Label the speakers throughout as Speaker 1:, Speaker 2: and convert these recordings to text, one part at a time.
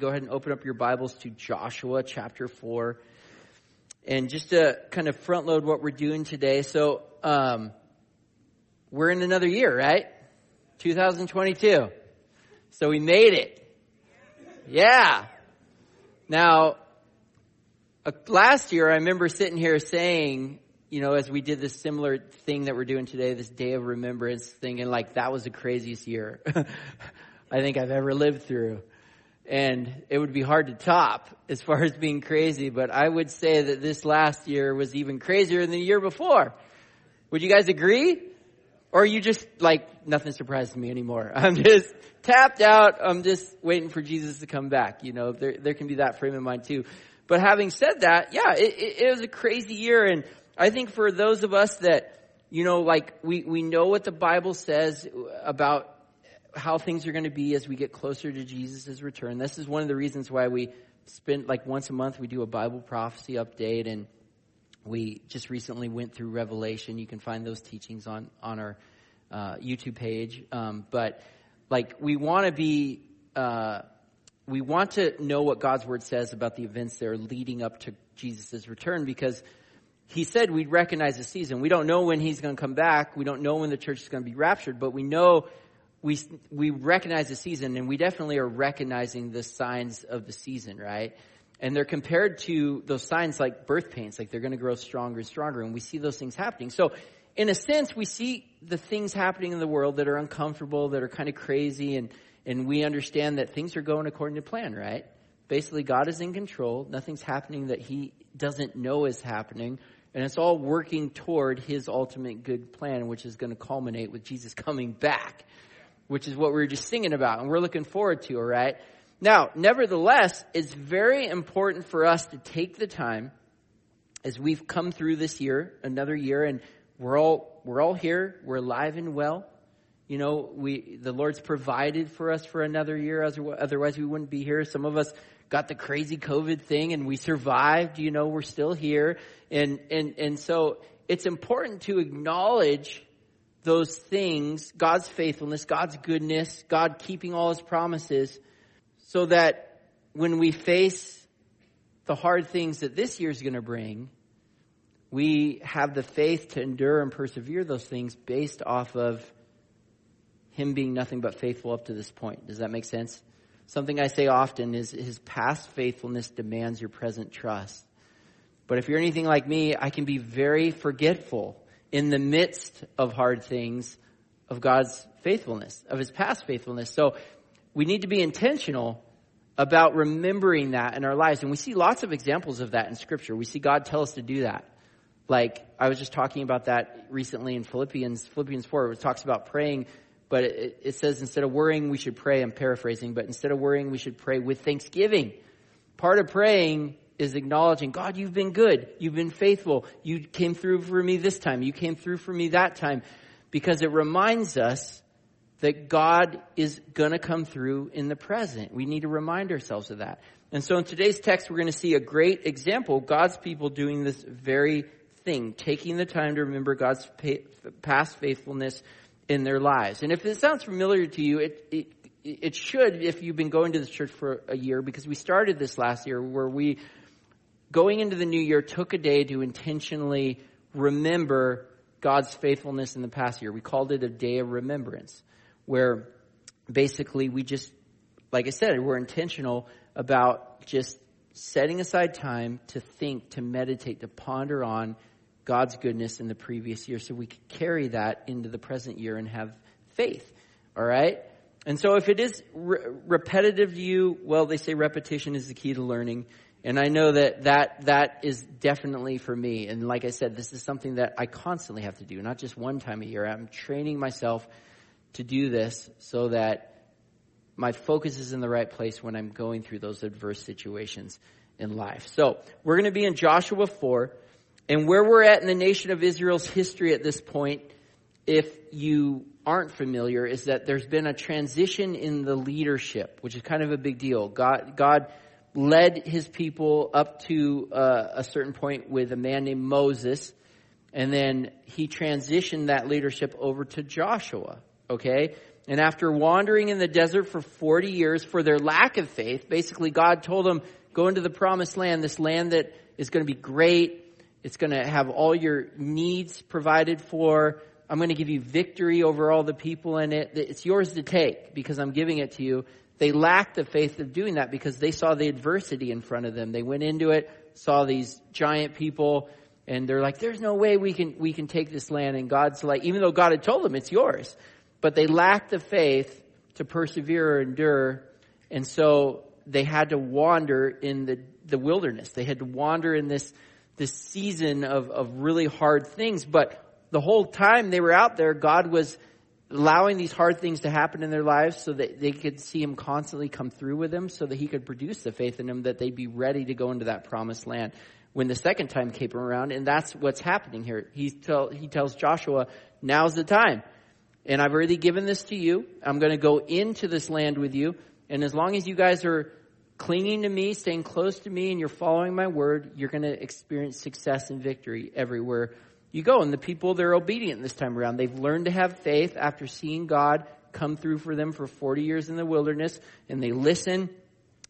Speaker 1: Go ahead and open up your Bibles to Joshua chapter 4. And just to kind of front load what we're doing today. So, um, we're in another year, right? 2022. So we made it. Yeah. Now, uh, last year I remember sitting here saying, you know, as we did this similar thing that we're doing today, this day of remembrance thing, and like that was the craziest year I think I've ever lived through and it would be hard to top as far as being crazy, but I would say that this last year was even crazier than the year before. Would you guys agree? Or you just like, nothing surprises me anymore. I'm just tapped out. I'm just waiting for Jesus to come back. You know, there, there can be that frame of mind too. But having said that, yeah, it, it, it was a crazy year. And I think for those of us that, you know, like we, we know what the Bible says about how things are going to be as we get closer to Jesus' return. This is one of the reasons why we spend like once a month we do a Bible prophecy update and we just recently went through Revelation. You can find those teachings on on our uh, YouTube page. Um, but like we want to be, uh, we want to know what God's word says about the events that are leading up to Jesus' return because he said we'd recognize the season. We don't know when he's going to come back. We don't know when the church is going to be raptured, but we know we, we recognize the season and we definitely are recognizing the signs of the season, right? And they're compared to those signs like birth pains, like they're going to grow stronger and stronger. And we see those things happening. So in a sense, we see the things happening in the world that are uncomfortable, that are kind of crazy. And, and we understand that things are going according to plan, right? Basically, God is in control. Nothing's happening that he doesn't know is happening. And it's all working toward his ultimate good plan, which is going to culminate with Jesus coming back which is what we were just singing about and we're looking forward to, all right? Now, nevertheless, it's very important for us to take the time as we've come through this year, another year, and we're all, we're all here. We're alive and well. You know, we, the Lord's provided for us for another year. Otherwise, we wouldn't be here. Some of us got the crazy COVID thing and we survived. You know, we're still here. And, and, and so it's important to acknowledge those things, God's faithfulness, God's goodness, God keeping all his promises, so that when we face the hard things that this year is going to bring, we have the faith to endure and persevere those things based off of him being nothing but faithful up to this point. Does that make sense? Something I say often is his past faithfulness demands your present trust. But if you're anything like me, I can be very forgetful in the midst of hard things of God's faithfulness, of his past faithfulness. So we need to be intentional about remembering that in our lives. And we see lots of examples of that in scripture. We see God tell us to do that. Like I was just talking about that recently in Philippians, Philippians 4, it talks about praying, but it, it says instead of worrying, we should pray. I'm paraphrasing, but instead of worrying, we should pray with thanksgiving. Part of praying is acknowledging, God, you've been good. You've been faithful. You came through for me this time. You came through for me that time. Because it reminds us that God is going to come through in the present. We need to remind ourselves of that. And so in today's text, we're going to see a great example, God's people doing this very thing, taking the time to remember God's past faithfulness in their lives. And if it sounds familiar to you, it, it, it should if you've been going to this church for a year because we started this last year where we going into the new year, took a day to intentionally remember God's faithfulness in the past year. We called it a day of remembrance, where basically we just, like I said, we're intentional about just setting aside time to think, to meditate, to ponder on God's goodness in the previous year so we could carry that into the present year and have faith. All right? And so if it is re- repetitive to you, well, they say repetition is the key to learning. And I know that, that that is definitely for me. And like I said, this is something that I constantly have to do, not just one time a year. I'm training myself to do this so that my focus is in the right place when I'm going through those adverse situations in life. So we're going to be in Joshua 4. And where we're at in the nation of Israel's history at this point, if you aren't familiar, is that there's been a transition in the leadership, which is kind of a big deal. God, God, led his people up to uh, a certain point with a man named Moses, and then he transitioned that leadership over to Joshua. Okay? And after wandering in the desert for 40 years for their lack of faith, basically God told them, go into the promised land, this land that is going to be great. It's going to have all your needs provided for. I'm going to give you victory over all the people in it. It's yours to take because I'm giving it to you. They lacked the faith of doing that because they saw the adversity in front of them. They went into it, saw these giant people, and they're like, there's no way we can, we can take this land. And God's like, even though God had told them it's yours, but they lacked the faith to persevere or endure. And so they had to wander in the, the wilderness. They had to wander in this, this season of, of really hard things. But the whole time they were out there, God was allowing these hard things to happen in their lives so that they could see him constantly come through with them so that he could produce the faith in them that they'd be ready to go into that promised land when the second time came around. And that's what's happening here. He, tell, he tells Joshua, now's the time. And I've already given this to you. I'm going to go into this land with you. And as long as you guys are clinging to me, staying close to me, and you're following my word, you're going to experience success and victory everywhere you go. And the people, they're obedient this time around. They've learned to have faith after seeing God come through for them for 40 years in the wilderness, and they listen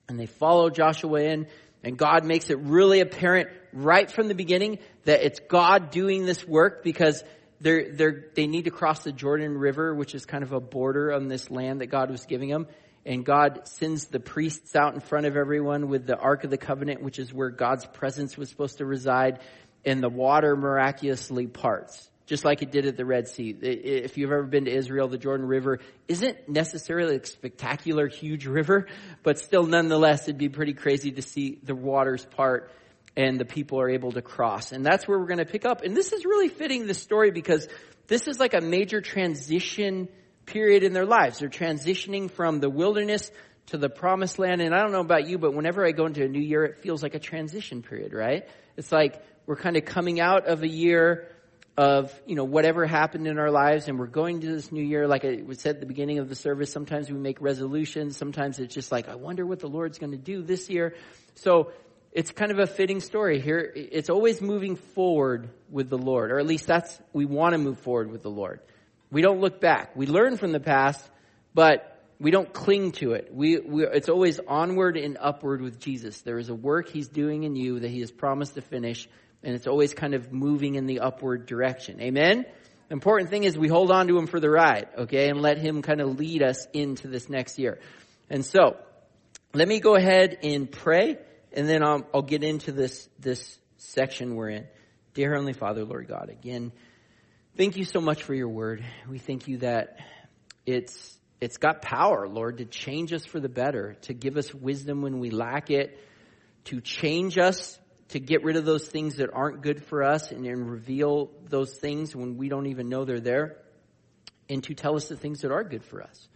Speaker 1: and they follow Joshua in, and God makes it really apparent right from the beginning that it's God doing this work because they're, they're, they need to cross the Jordan River, which is kind of a border on this land that God was giving them. And God sends the priests out in front of everyone with the Ark of the Covenant, which is where God's presence was supposed to reside and the water miraculously parts, just like it did at the Red Sea. If you've ever been to Israel, the Jordan River isn't necessarily a spectacular, huge river, but still nonetheless, it'd be pretty crazy to see the waters part and the people are able to cross. And that's where we're going to pick up. And this is really fitting the story because this is like a major transition period in their lives. They're transitioning from the wilderness to the promised land. And I don't know about you, but whenever I go into a new year, it feels like a transition period, right? It's like we're kind of coming out of a year of, you know, whatever happened in our lives and we're going to this new year. Like I said at the beginning of the service, sometimes we make resolutions. Sometimes it's just like, I wonder what the Lord's going to do this year. So it's kind of a fitting story here. It's always moving forward with the Lord, or at least that's, we want to move forward with the Lord. We don't look back. We learn from the past, but we don't cling to it. We, we, it's always onward and upward with Jesus. There is a work He's doing in you that He has promised to finish, and it's always kind of moving in the upward direction. Amen? The important thing is we hold on to him for the ride, okay, and let him kind of lead us into this next year. And so, let me go ahead and pray, and then I'll, I'll get into this, this section we're in. Dear Heavenly Father, Lord God, again, thank you so much for your word. We thank you that it's, it's got power, Lord, to change us for the better, to give us wisdom when we lack it, to change us to get rid of those things that aren't good for us and, and reveal those things when we don't even know they're there, and to tell us the things that are good for us.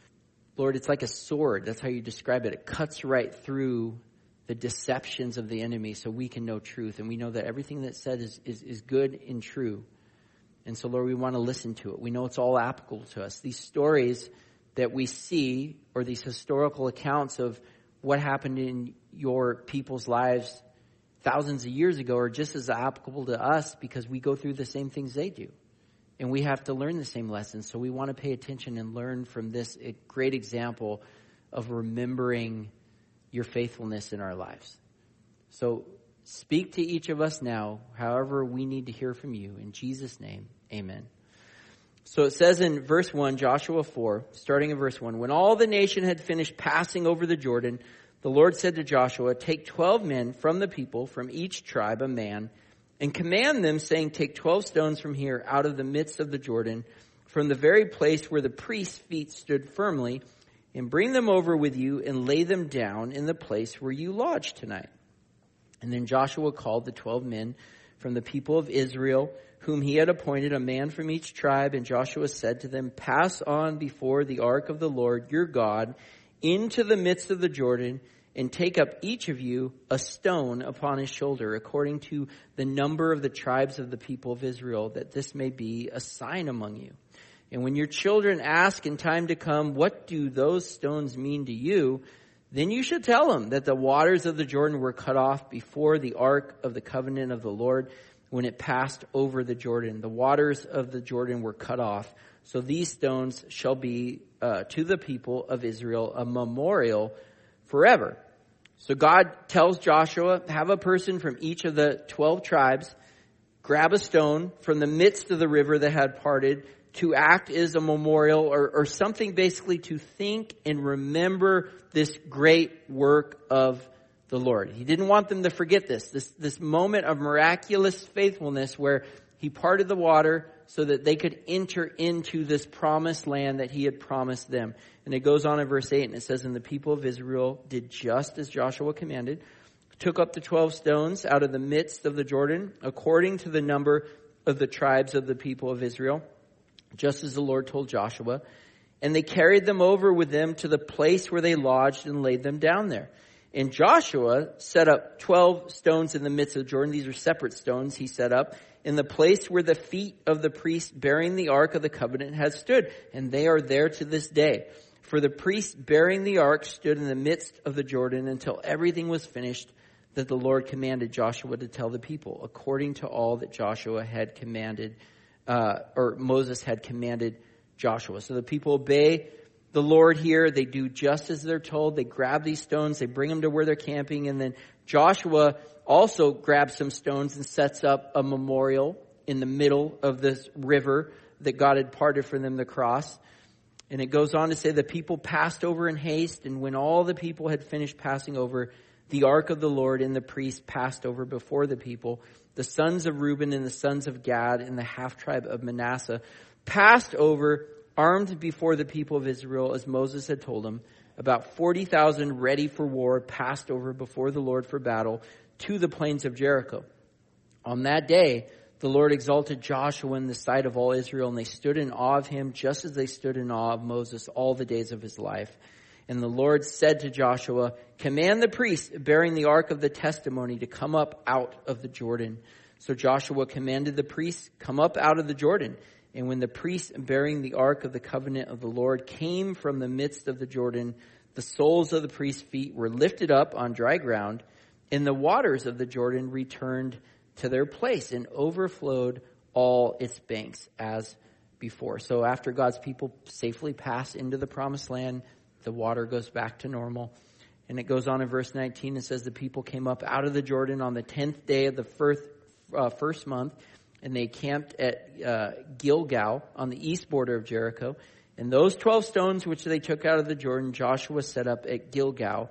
Speaker 1: Lord, it's like a sword. That's how you describe it. It cuts right through the deceptions of the enemy so we can know truth. And we know that everything that's said is, is, is good and true. And so, Lord, we want to listen to it. We know it's all applicable to us. These stories that we see, or these historical accounts of what happened in your people's lives thousands of years ago are just as applicable to us because we go through the same things they do. And we have to learn the same lessons. So we want to pay attention and learn from this great example of remembering your faithfulness in our lives. So speak to each of us now, however we need to hear from you. In Jesus' name, amen. So it says in verse 1, Joshua 4, starting in verse 1, when all the nation had finished passing over the Jordan, the Lord said to Joshua, Take twelve men from the people, from each tribe a man, and command them, saying, Take twelve stones from here out of the midst of the Jordan, from the very place where the priest's feet stood firmly, and bring them over with you and lay them down in the place where you lodge tonight. And then Joshua called the twelve men from the people of Israel, whom he had appointed, a man from each tribe, and Joshua said to them, Pass on before the ark of the Lord your God, into the midst of the Jordan and take up each of you a stone upon his shoulder according to the number of the tribes of the people of Israel that this may be a sign among you. And when your children ask in time to come, what do those stones mean to you? Then you should tell them that the waters of the Jordan were cut off before the ark of the covenant of the Lord when it passed over the Jordan. The waters of the Jordan were cut off So these stones shall be uh, to the people of Israel a memorial forever. So God tells Joshua, have a person from each of the 12 tribes grab a stone from the midst of the river that had parted to act as a memorial or, or something basically to think and remember this great work of the Lord. He didn't want them to forget this, this, this moment of miraculous faithfulness where he parted the water so that they could enter into this promised land that he had promised them. And it goes on in verse 8 and it says, And the people of Israel did just as Joshua commanded, took up the 12 stones out of the midst of the Jordan, according to the number of the tribes of the people of Israel, just as the Lord told Joshua. And they carried them over with them to the place where they lodged and laid them down there. And Joshua set up 12 stones in the midst of Jordan. These are separate stones he set up in the place where the feet of the priest bearing the ark of the covenant had stood. And they are there to this day. For the priest bearing the ark stood in the midst of the Jordan until everything was finished that the Lord commanded Joshua to tell the people, according to all that Joshua had commanded, uh, or Moses had commanded Joshua. So the people obey the Lord here. They do just as they're told. They grab these stones, they bring them to where they're camping, and then Joshua also grabs some stones and sets up a memorial in the middle of this river that God had parted for them to cross. And it goes on to say the people passed over in haste, and when all the people had finished passing over, the ark of the Lord and the priest passed over before the people. The sons of Reuben and the sons of Gad and the half tribe of Manasseh passed over armed before the people of Israel as Moses had told them. About 40,000 ready for war passed over before the Lord for battle to the plains of Jericho. On that day, the Lord exalted Joshua in the sight of all Israel, and they stood in awe of him just as they stood in awe of Moses all the days of his life. And the Lord said to Joshua, Command the priests bearing the ark of the testimony to come up out of the Jordan. So Joshua commanded the priests, Come up out of the Jordan. And when the priests bearing the ark of the covenant of the Lord came from the midst of the Jordan, the soles of the priests' feet were lifted up on dry ground, and the waters of the Jordan returned to their place and overflowed all its banks as before. So after God's people safely pass into the promised land, the water goes back to normal. And it goes on in verse 19. It says, The people came up out of the Jordan on the 10th day of the first, uh, first month and they camped at uh, Gilgal on the east border of Jericho. And those 12 stones which they took out of the Jordan, Joshua set up at Gilgal.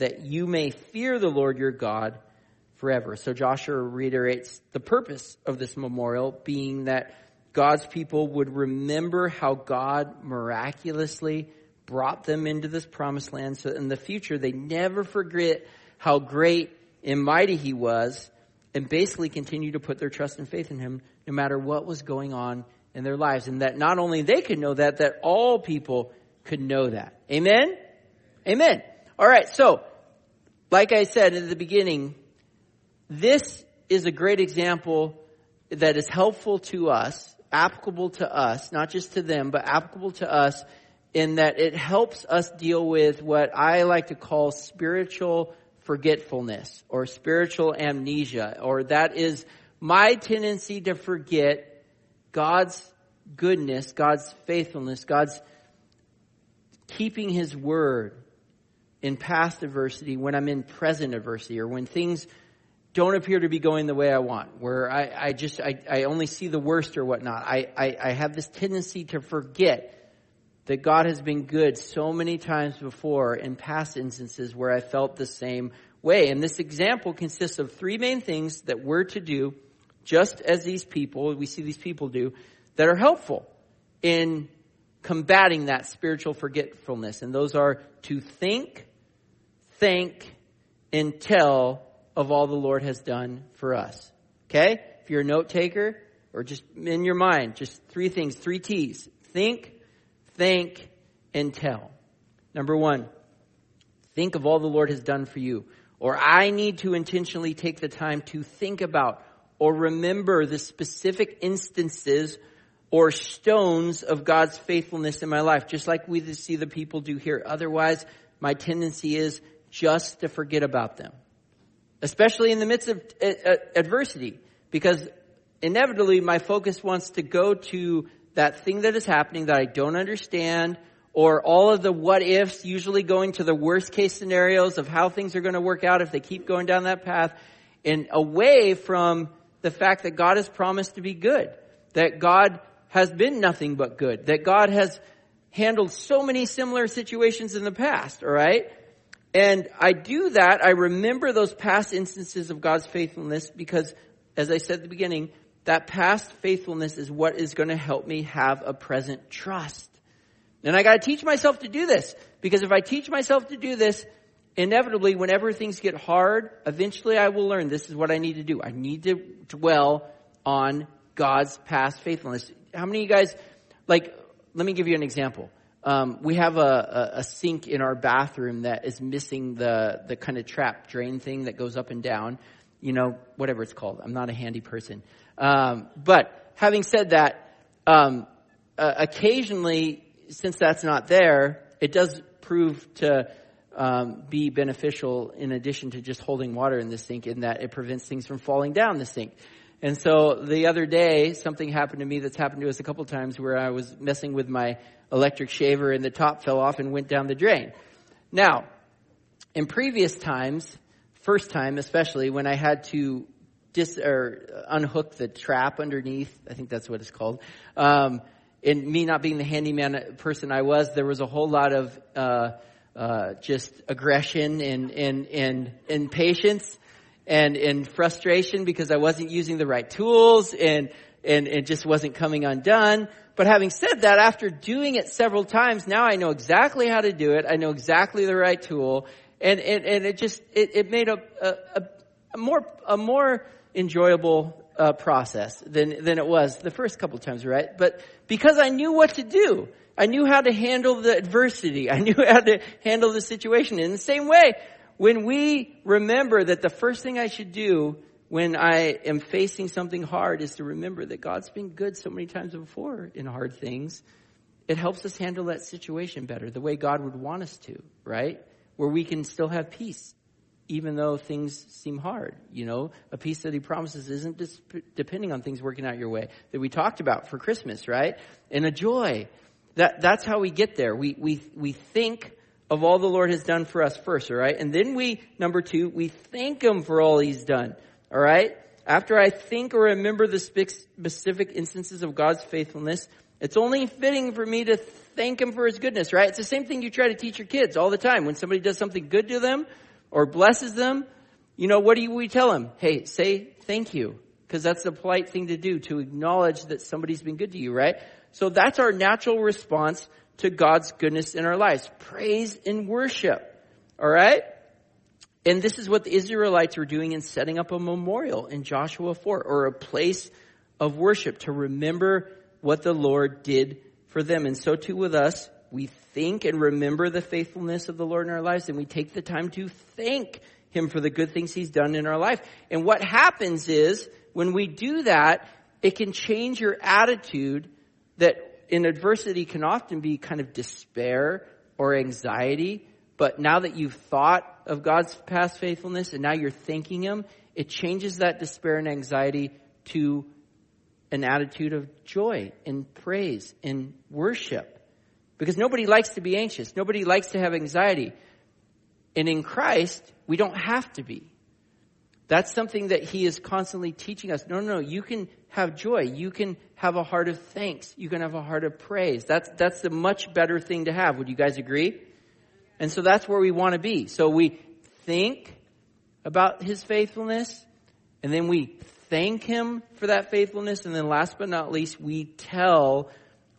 Speaker 1: that you may fear the Lord your God forever. So Joshua reiterates the purpose of this memorial being that God's people would remember how God miraculously brought them into this promised land so in the future they never forget how great and mighty he was and basically continue to put their trust and faith in him no matter what was going on in their lives. And that not only they could know that, that all people could know that. Amen? Amen. All right. So, like I said in the beginning, this is a great example that is helpful to us, applicable to us, not just to them, but applicable to us in that it helps us deal with what I like to call spiritual forgetfulness or spiritual amnesia, or that is my tendency to forget God's goodness, God's faithfulness, God's keeping His word in past adversity when I'm in present adversity or when things don't appear to be going the way I want, where I, I just, I, I only see the worst or whatnot. I, I, I have this tendency to forget that God has been good so many times before in past instances where I felt the same way. And this example consists of three main things that we're to do, just as these people, we see these people do, that are helpful in combating that spiritual forgetfulness. And those are to think, think, and tell of all the Lord has done for us. Okay? If you're a note taker, or just in your mind, just three things, three T's. Think, think, and tell. Number one, think of all the Lord has done for you. Or I need to intentionally take the time to think about or remember the specific instances or stones of God's faithfulness in my life, just like we see the people do here. Otherwise, my tendency is just to forget about them, especially in the midst of uh, uh, adversity, because inevitably my focus wants to go to that thing that is happening that I don't understand or all of the what ifs, usually going to the worst case scenarios of how things are going to work out if they keep going down that path and away from the fact that God has promised to be good, that God has been nothing but good, that God has handled so many similar situations in the past, alright? And I do that, I remember those past instances of God's faithfulness because, as I said at the beginning, that past faithfulness is what is going to help me have a present trust. And I got to teach myself to do this because if I teach myself to do this, inevitably, whenever things get hard, eventually I will learn this is what I need to do. I need to dwell on God's past faithfulness. How many of you guys, like, let me give you an example. Um, we have a, a, a, sink in our bathroom that is missing the, the kind of trap drain thing that goes up and down. You know, whatever it's called. I'm not a handy person. Um, but having said that, um, uh, occasionally, since that's not there, it does prove to um, be beneficial in addition to just holding water in the sink in that it prevents things from falling down the sink. And so the other day, something happened to me that's happened to us a couple times where I was messing with my electric shaver and the top fell off and went down the drain. Now, in previous times, first time especially, when I had to dis or unhook the trap underneath. I think that's what it's called. Um, and me not being the handyman person I was, there was a whole lot of uh, uh, just aggression and and and impatience and in frustration because I wasn't using the right tools and and it just wasn't coming undone. But having said that, after doing it several times, now I know exactly how to do it. I know exactly the right tool, and and, and it just it, it made a, a, a more a more enjoyable uh, process than than it was the first couple times, right? But because I knew what to do, I knew how to handle the adversity. I knew how to handle the situation. In the same way, when we remember that the first thing I should do when I am facing something hard is to remember that God's been good so many times before in hard things, it helps us handle that situation better, the way God would want us to, right? Where we can still have peace even though things seem hard. You know, a peace that he promises isn't dis- depending on things working out your way that we talked about for Christmas, right? And a joy. That, that's how we get there. We, we, we think of all the Lord has done for us first, all right? And then we, number two, we thank him for all he's done, all right? After I think or remember the specific instances of God's faithfulness, it's only fitting for me to thank him for his goodness, right? It's the same thing you try to teach your kids all the time. When somebody does something good to them, or blesses them, you know, what do we tell them? Hey, say thank you. Because that's the polite thing to do, to acknowledge that somebody's been good to you, right? So that's our natural response to God's goodness in our lives. Praise and worship. Alright? And this is what the Israelites were doing in setting up a memorial in Joshua 4, or a place of worship to remember what the Lord did for them. And so too with us, we think and remember the faithfulness of the Lord in our lives and we take the time to thank Him for the good things He's done in our life. And what happens is when we do that, it can change your attitude that in adversity can often be kind of despair or anxiety. But now that you've thought of God's past faithfulness and now you're thanking Him, it changes that despair and anxiety to an attitude of joy and praise and worship. Because nobody likes to be anxious. Nobody likes to have anxiety. And in Christ, we don't have to be. That's something that He is constantly teaching us. No, no, no. You can have joy. You can have a heart of thanks. You can have a heart of praise. That's, that's a much better thing to have. Would you guys agree? And so that's where we want to be. So we think about His faithfulness, and then we thank Him for that faithfulness, and then last but not least, we tell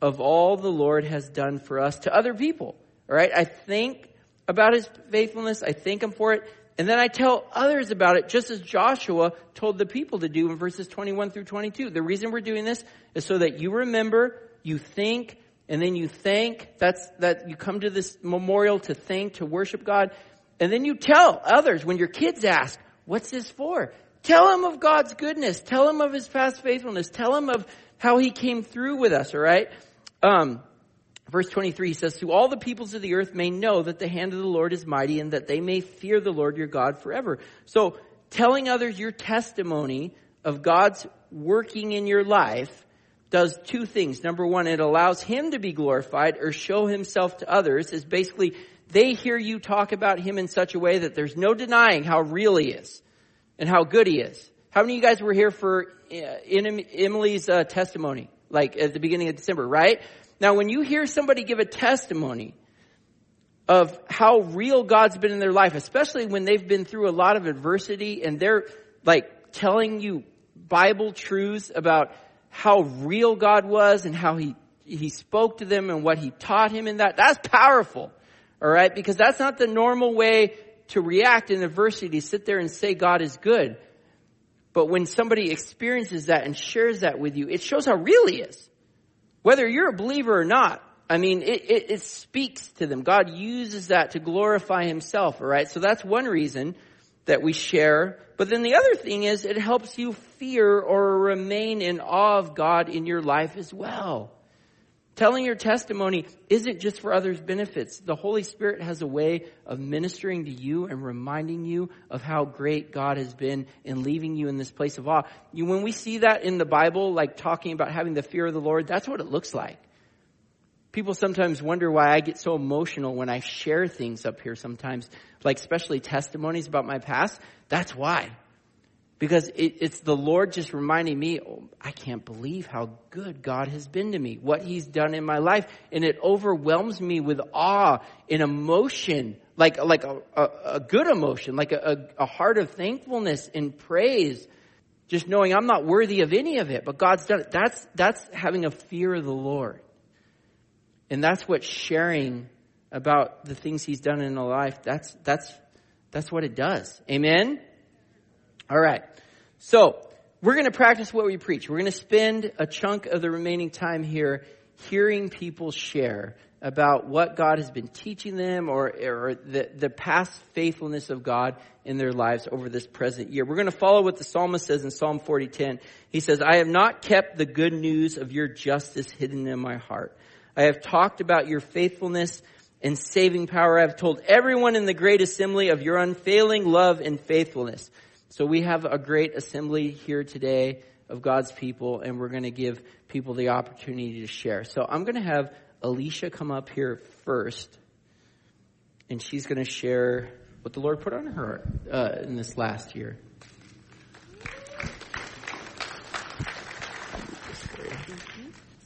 Speaker 1: of all the Lord has done for us to other people. All right. I think about his faithfulness. I thank him for it. And then I tell others about it, just as Joshua told the people to do in verses 21 through 22. The reason we're doing this is so that you remember, you think, and then you thank. That's, that you come to this memorial to thank, to worship God. And then you tell others when your kids ask, what's this for? Tell them of God's goodness. Tell them of His past faithfulness. Tell them of how He came through with us, alright? Um, verse 23 says, To all the peoples of the earth may know that the hand of the Lord is mighty and that they may fear the Lord your God forever. So, telling others your testimony of God's working in your life does two things. Number one, it allows Him to be glorified or show Himself to others is basically they hear you talk about Him in such a way that there's no denying how real He is and how good He is. How many of you guys were here for uh, Emily's uh, testimony? Like at the beginning of December, right? Now, when you hear somebody give a testimony of how real God's been in their life, especially when they've been through a lot of adversity and they're like telling you Bible truths about how real God was and how he, he spoke to them and what he taught him in that, that's powerful. Alright? Because that's not the normal way to react in adversity, sit there and say God is good. But when somebody experiences that and shares that with you, it shows how real he is. Whether you're a believer or not, I mean, it, it, it speaks to them. God uses that to glorify himself, alright? So that's one reason that we share. But then the other thing is it helps you fear or remain in awe of God in your life as well. Telling your testimony isn't just for others' benefits. The Holy Spirit has a way of ministering to you and reminding you of how great God has been in leaving you in this place of awe. You, when we see that in the Bible, like talking about having the fear of the Lord, that's what it looks like. People sometimes wonder why I get so emotional when I share things up here sometimes, like especially testimonies about my past. That's why. Because it, it's the Lord just reminding me, oh, I can't believe how good God has been to me, what He's done in my life. And it overwhelms me with awe and emotion, like, like a, a, a good emotion, like a, a heart of thankfulness and praise. Just knowing I'm not worthy of any of it, but God's done it. That's, that's having a fear of the Lord. And that's what sharing about the things he's done in a life, that's, that's, that's what it does. Amen? All right. So, we're going to practice what we preach. We're going to spend a chunk of the remaining time here hearing people share about what God has been teaching them or, or the, the past faithfulness of God in their lives over this present year. We're going to follow what the psalmist says in Psalm 40:10. He says, I have not kept the good news of your justice hidden in my heart. I have talked about your faithfulness and saving power. I have told everyone in the great assembly of your unfailing love and faithfulness. So we have a great assembly here today of God's people, and we're going to give people the opportunity to share. So I'm going to have Alicia come up here first, and she's going to share what the Lord put on her uh, in this last year.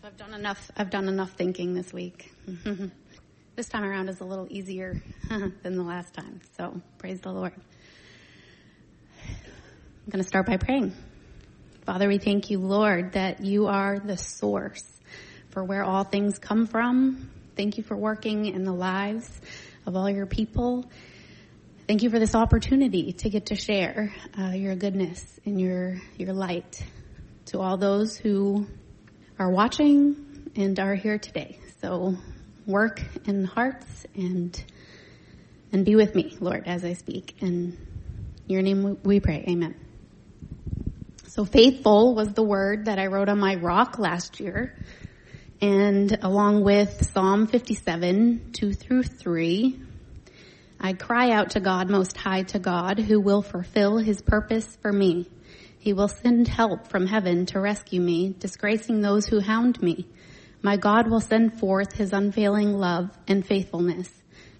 Speaker 2: So I've done enough. I've done enough thinking this week. this time around is a little easier than the last time. So praise the Lord. I'm going to start by praying. Father, we thank you, Lord, that you are the source for where all things come from. Thank you for working in the lives of all your people. Thank you for this opportunity to get to share uh, your goodness and your your light to all those who are watching and are here today. So work in hearts and and be with me, Lord, as I speak. In your name we pray. Amen. So faithful was the word that I wrote on my rock last year. And along with Psalm 57, 2 through 3, I cry out to God, most high to God, who will fulfill his purpose for me. He will send help from heaven to rescue me, disgracing those who hound me. My God will send forth his unfailing love and faithfulness.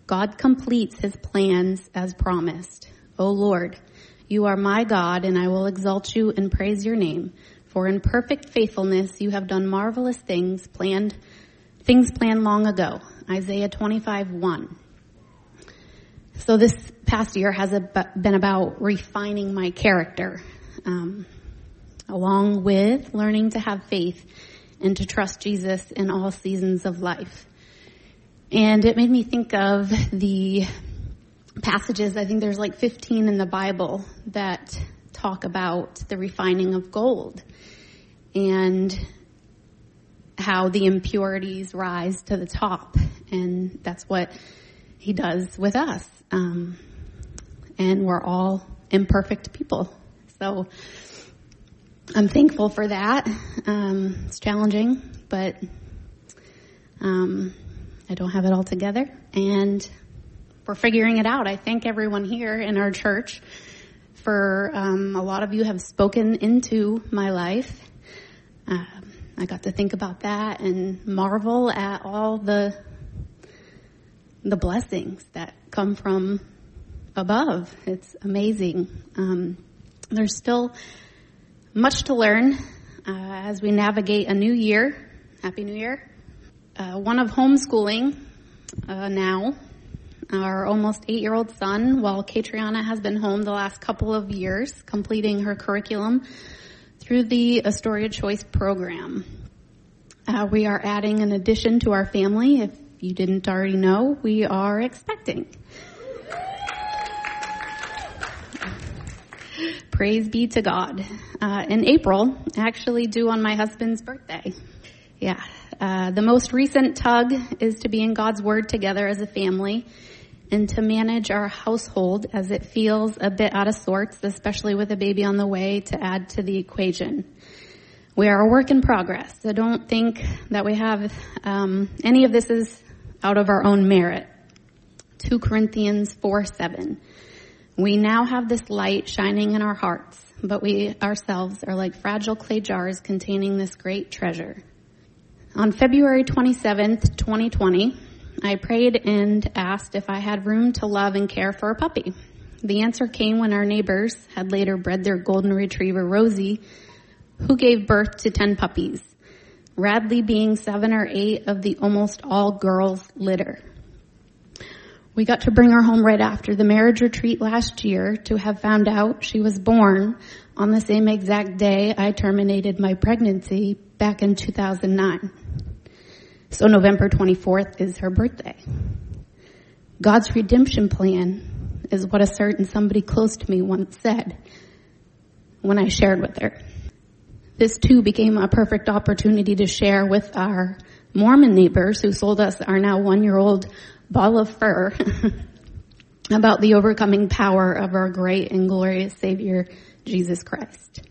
Speaker 2: God completes his plans as promised. O Lord, you are my God and I will exalt you and praise your name. For in perfect faithfulness you have done marvelous things planned, things planned long ago. Isaiah 25, 1. So this past year has been about refining my character um, along with learning to have faith and to trust Jesus in all seasons of life. And it made me think of the passages, I think there's like 15 in the Bible that talk about the refining of gold. And how the impurities rise to the top. And that's what he does with us. Um, and we're all imperfect people. So I'm thankful for that. Um, it's challenging, but um, I don't have it all together. And we're figuring it out. I thank everyone here in our church for um, a lot of you have spoken into my life. Um, I got to think about that and marvel at all the the blessings that come from above. It's amazing. Um, there's still much to learn uh, as we navigate a new year. Happy New Year. Uh, one of homeschooling uh, now, our almost eight year old son, while Katriana has been home the last couple of years, completing her curriculum through the Astoria Choice program. Uh, we are adding an addition to our family. If you didn't already know, we are expecting. Praise be to God. Uh, in April, actually due on my husband's birthday. Yeah. Uh, the most recent tug is to be in God's Word together as a family and to manage our household as it feels a bit out of sorts, especially with a baby on the way to add to the equation. We are a work in progress, so don't think that we have um, any of this is out of our own merit. 2 Corinthians 4 7. We now have this light shining in our hearts, but we ourselves are like fragile clay jars containing this great treasure. On February 27th, 2020, I prayed and asked if I had room to love and care for a puppy. The answer came when our neighbors had later bred their golden retriever Rosie, who gave birth to 10 puppies, Radley being seven or eight of the almost all girls litter. We got to bring her home right after the marriage retreat last year to have found out she was born on the same exact day I terminated my pregnancy back in 2009. So November 24th is her birthday. God's redemption plan is what a certain somebody close to me once said when I shared with her. This too became a perfect opportunity to share with our Mormon neighbors who sold us our now one year old ball of fur about the overcoming power of our great and glorious Savior, Jesus Christ.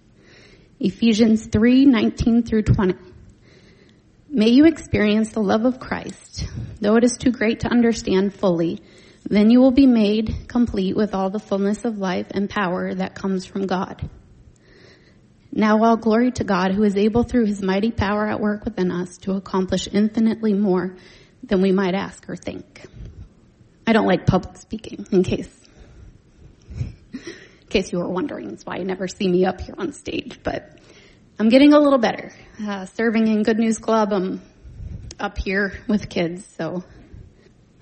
Speaker 2: Ephesians 3, 19 through 20. May you experience the love of Christ, though it is too great to understand fully. Then you will be made complete with all the fullness of life and power that comes from God. Now all glory to God who is able through his mighty power at work within us to accomplish infinitely more than we might ask or think. I don't like public speaking, in case, in case you were wondering. That's why you never see me up here on stage, but I'm getting a little better. Uh, serving in Good News Club, I'm up here with kids, so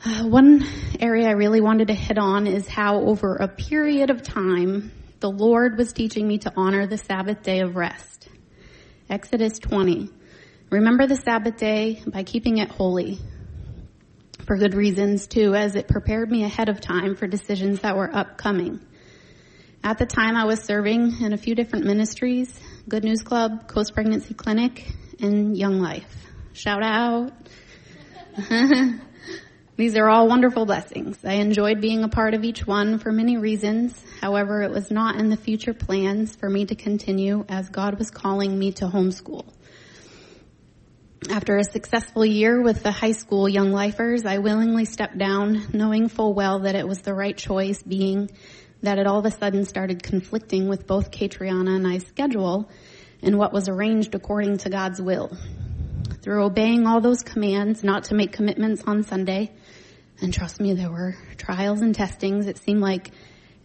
Speaker 2: uh, one area I really wanted to hit on is how over a period of time, the Lord was teaching me to honor the Sabbath day of rest. Exodus 20. Remember the Sabbath day by keeping it holy for good reasons too, as it prepared me ahead of time for decisions that were upcoming. At the time, I was serving in a few different ministries Good News Club, Coast Pregnancy Clinic, and Young Life. Shout out. These are all wonderful blessings. I enjoyed being a part of each one for many reasons. However, it was not in the future plans for me to continue as God was calling me to homeschool. After a successful year with the high school young lifers, I willingly stepped down, knowing full well that it was the right choice, being that it all of a sudden started conflicting with both Katriana and I's schedule and what was arranged according to God's will. Through obeying all those commands not to make commitments on Sunday, and trust me, there were trials and testings, it seemed like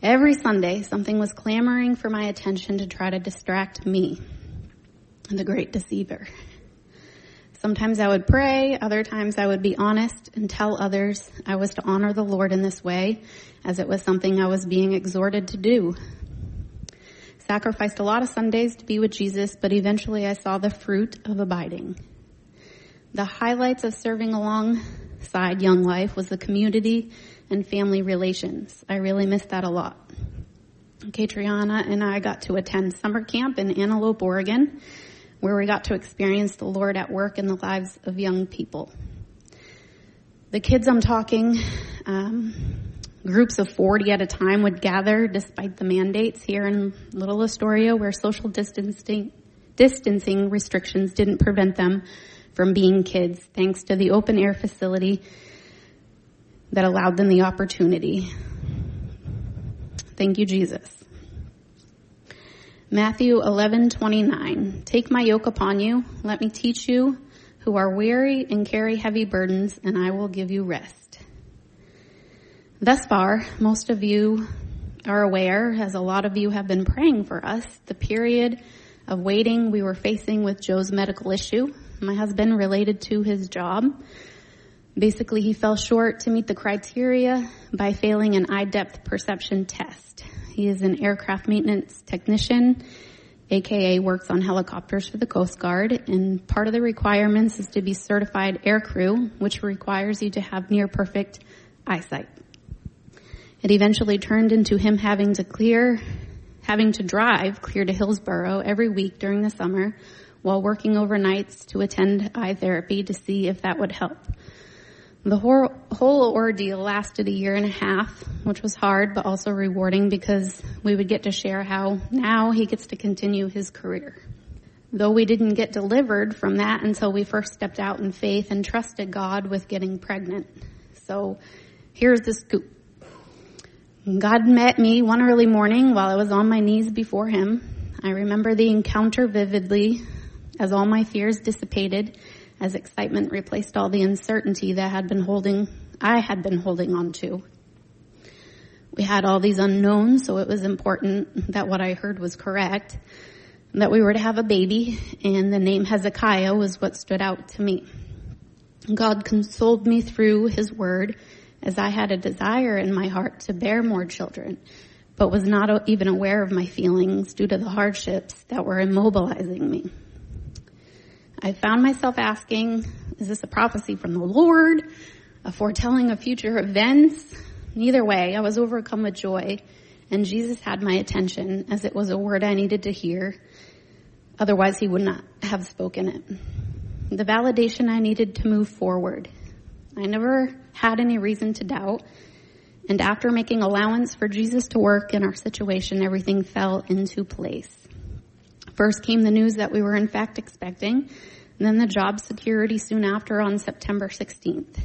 Speaker 2: every Sunday something was clamoring for my attention to try to distract me, the great deceiver. Sometimes I would pray, other times I would be honest and tell others I was to honor the Lord in this way, as it was something I was being exhorted to do. Sacrificed a lot of Sundays to be with Jesus, but eventually I saw the fruit of abiding. The highlights of serving alongside Young Life was the community and family relations. I really missed that a lot. Katriana and I got to attend summer camp in Antelope, Oregon, where we got to experience the Lord at work in the lives of young people. The kids I'm talking, um, groups of 40 at a time would gather despite the mandates here in Little Astoria where social distancing, distancing restrictions didn't prevent them from being kids thanks to the open air facility that allowed them the opportunity. Thank you, Jesus. Matthew 11:29 Take my yoke upon you. Let me teach you who are weary and carry heavy burdens and I will give you rest. Thus far most of you are aware as a lot of you have been praying for us the period of waiting we were facing with Joe's medical issue. My husband related to his job. Basically he fell short to meet the criteria by failing an eye depth perception test he is an aircraft maintenance technician, aka works on helicopters for the Coast Guard, and part of the requirements is to be certified air crew, which requires you to have near perfect eyesight. It eventually turned into him having to clear, having to drive clear to Hillsboro every week during the summer while working overnights to attend eye therapy to see if that would help. The whole, ordeal lasted a year and a half, which was hard but also rewarding because we would get to share how now he gets to continue his career. Though we didn't get delivered from that until we first stepped out in faith and trusted God with getting pregnant. So here's the scoop. God met me one early morning while I was on my knees before him. I remember the encounter vividly as all my fears dissipated as excitement replaced all the uncertainty that had been holding, I had been holding on to. We had all these unknowns, so it was important that what I heard was correct, that we were to have a baby, and the name Hezekiah was what stood out to me. God consoled me through his word as I had a desire in my heart to bear more children, but was not even aware of my feelings due to the hardships that were immobilizing me. I found myself asking, is this a prophecy from the Lord? A foretelling of future events? Neither way, I was overcome with joy and Jesus had my attention as it was a word I needed to hear. Otherwise he would not have spoken it. The validation I needed to move forward. I never had any reason to doubt. And after making allowance for Jesus to work in our situation, everything fell into place. First came the news that we were in fact expecting, and then the job security soon after on September 16th.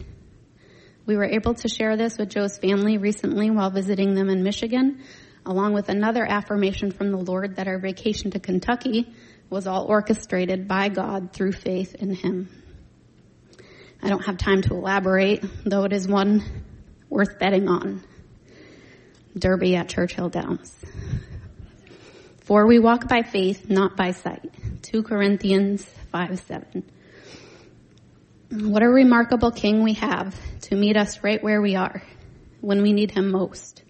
Speaker 2: We were able to share this with Joe's family recently while visiting them in Michigan, along with another affirmation from the Lord that our vacation to Kentucky was all orchestrated by God through faith in Him. I don't have time to elaborate, though it is one worth betting on. Derby at Churchill Downs. For we walk by faith, not by sight. 2 Corinthians 5 7. What a remarkable King we have to meet us right where we are when we need Him most.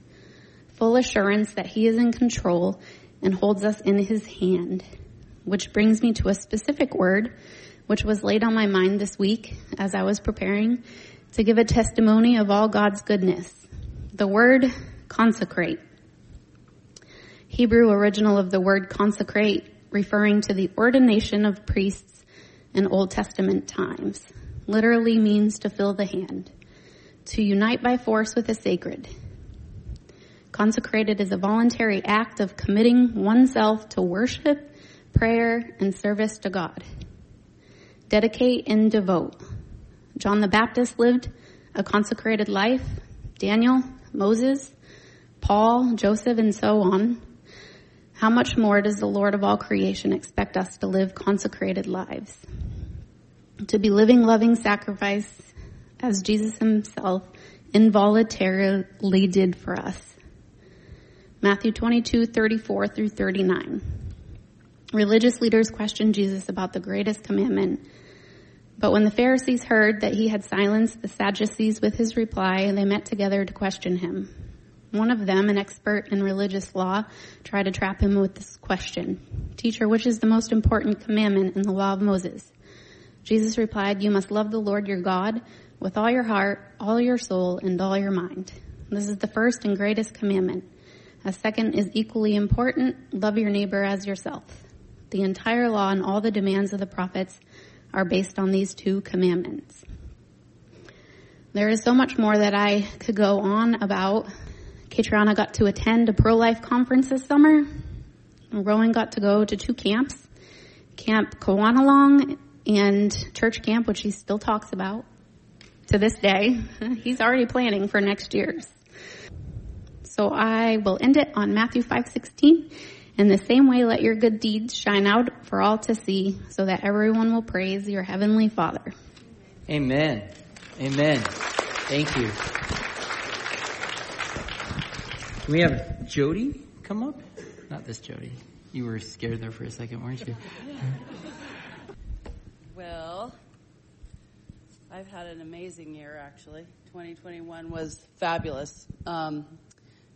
Speaker 2: Full assurance that He is in control and holds us in His hand. Which brings me to a specific word which was laid on my mind this week as I was preparing to give a testimony of all God's goodness. The word consecrate. Hebrew original of the word consecrate, referring to the ordination of priests in Old Testament times, literally means to fill the hand, to unite by force with the sacred. Consecrated is a voluntary act of committing oneself to worship, prayer, and service to God. Dedicate and devote. John the Baptist lived a consecrated life. Daniel, Moses, Paul, Joseph, and so on how much more does the Lord of all creation expect us to live consecrated lives? To be living loving sacrifice as Jesus himself involuntarily did for us. Matthew 22, 34 through 39. Religious leaders questioned Jesus about the greatest commandment. But when the Pharisees heard that he had silenced the Sadducees with his reply, they met together to question him. One of them, an expert in religious law, tried to trap him with this question. Teacher, which is the most important commandment in the law of Moses? Jesus replied, you must love the Lord your God with all your heart, all your soul, and all your mind. This is the first and greatest commandment. A second is equally important, love your neighbor as yourself. The entire law and all the demands of the prophets are based on these two commandments. There is so much more that I could go on about. Katriana got to attend a pro-life conference this summer. Rowan got to go to two camps, Camp Kawanalong and church camp, which he still talks about to this day. He's already planning for next year's. So I will end it on Matthew 5:16. In the same way, let your good deeds shine out for all to see, so that everyone will praise your heavenly Father.
Speaker 1: Amen. Amen. Thank you. Can we have Jody come up? Not this Jody. You were scared there for a second, weren't you?
Speaker 3: Well, I've had an amazing year actually. 2021 was fabulous. Um,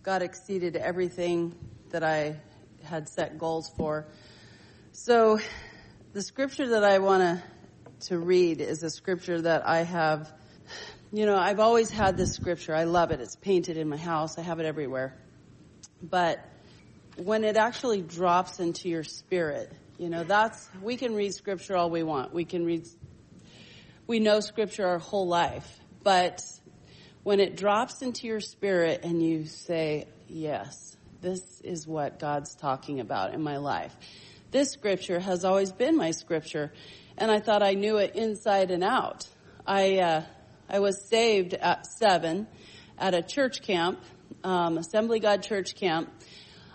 Speaker 3: God exceeded everything that I had set goals for. So, the scripture that I want to to read is a scripture that I have. You know, I've always had this scripture. I love it. It's painted in my house. I have it everywhere. But when it actually drops into your spirit, you know, that's, we can read scripture all we want. We can read, we know scripture our whole life. But when it drops into your spirit and you say, yes, this is what God's talking about in my life. This scripture has always been my scripture and I thought I knew it inside and out. I, uh, I was saved at seven at a church camp, um, Assembly God church camp.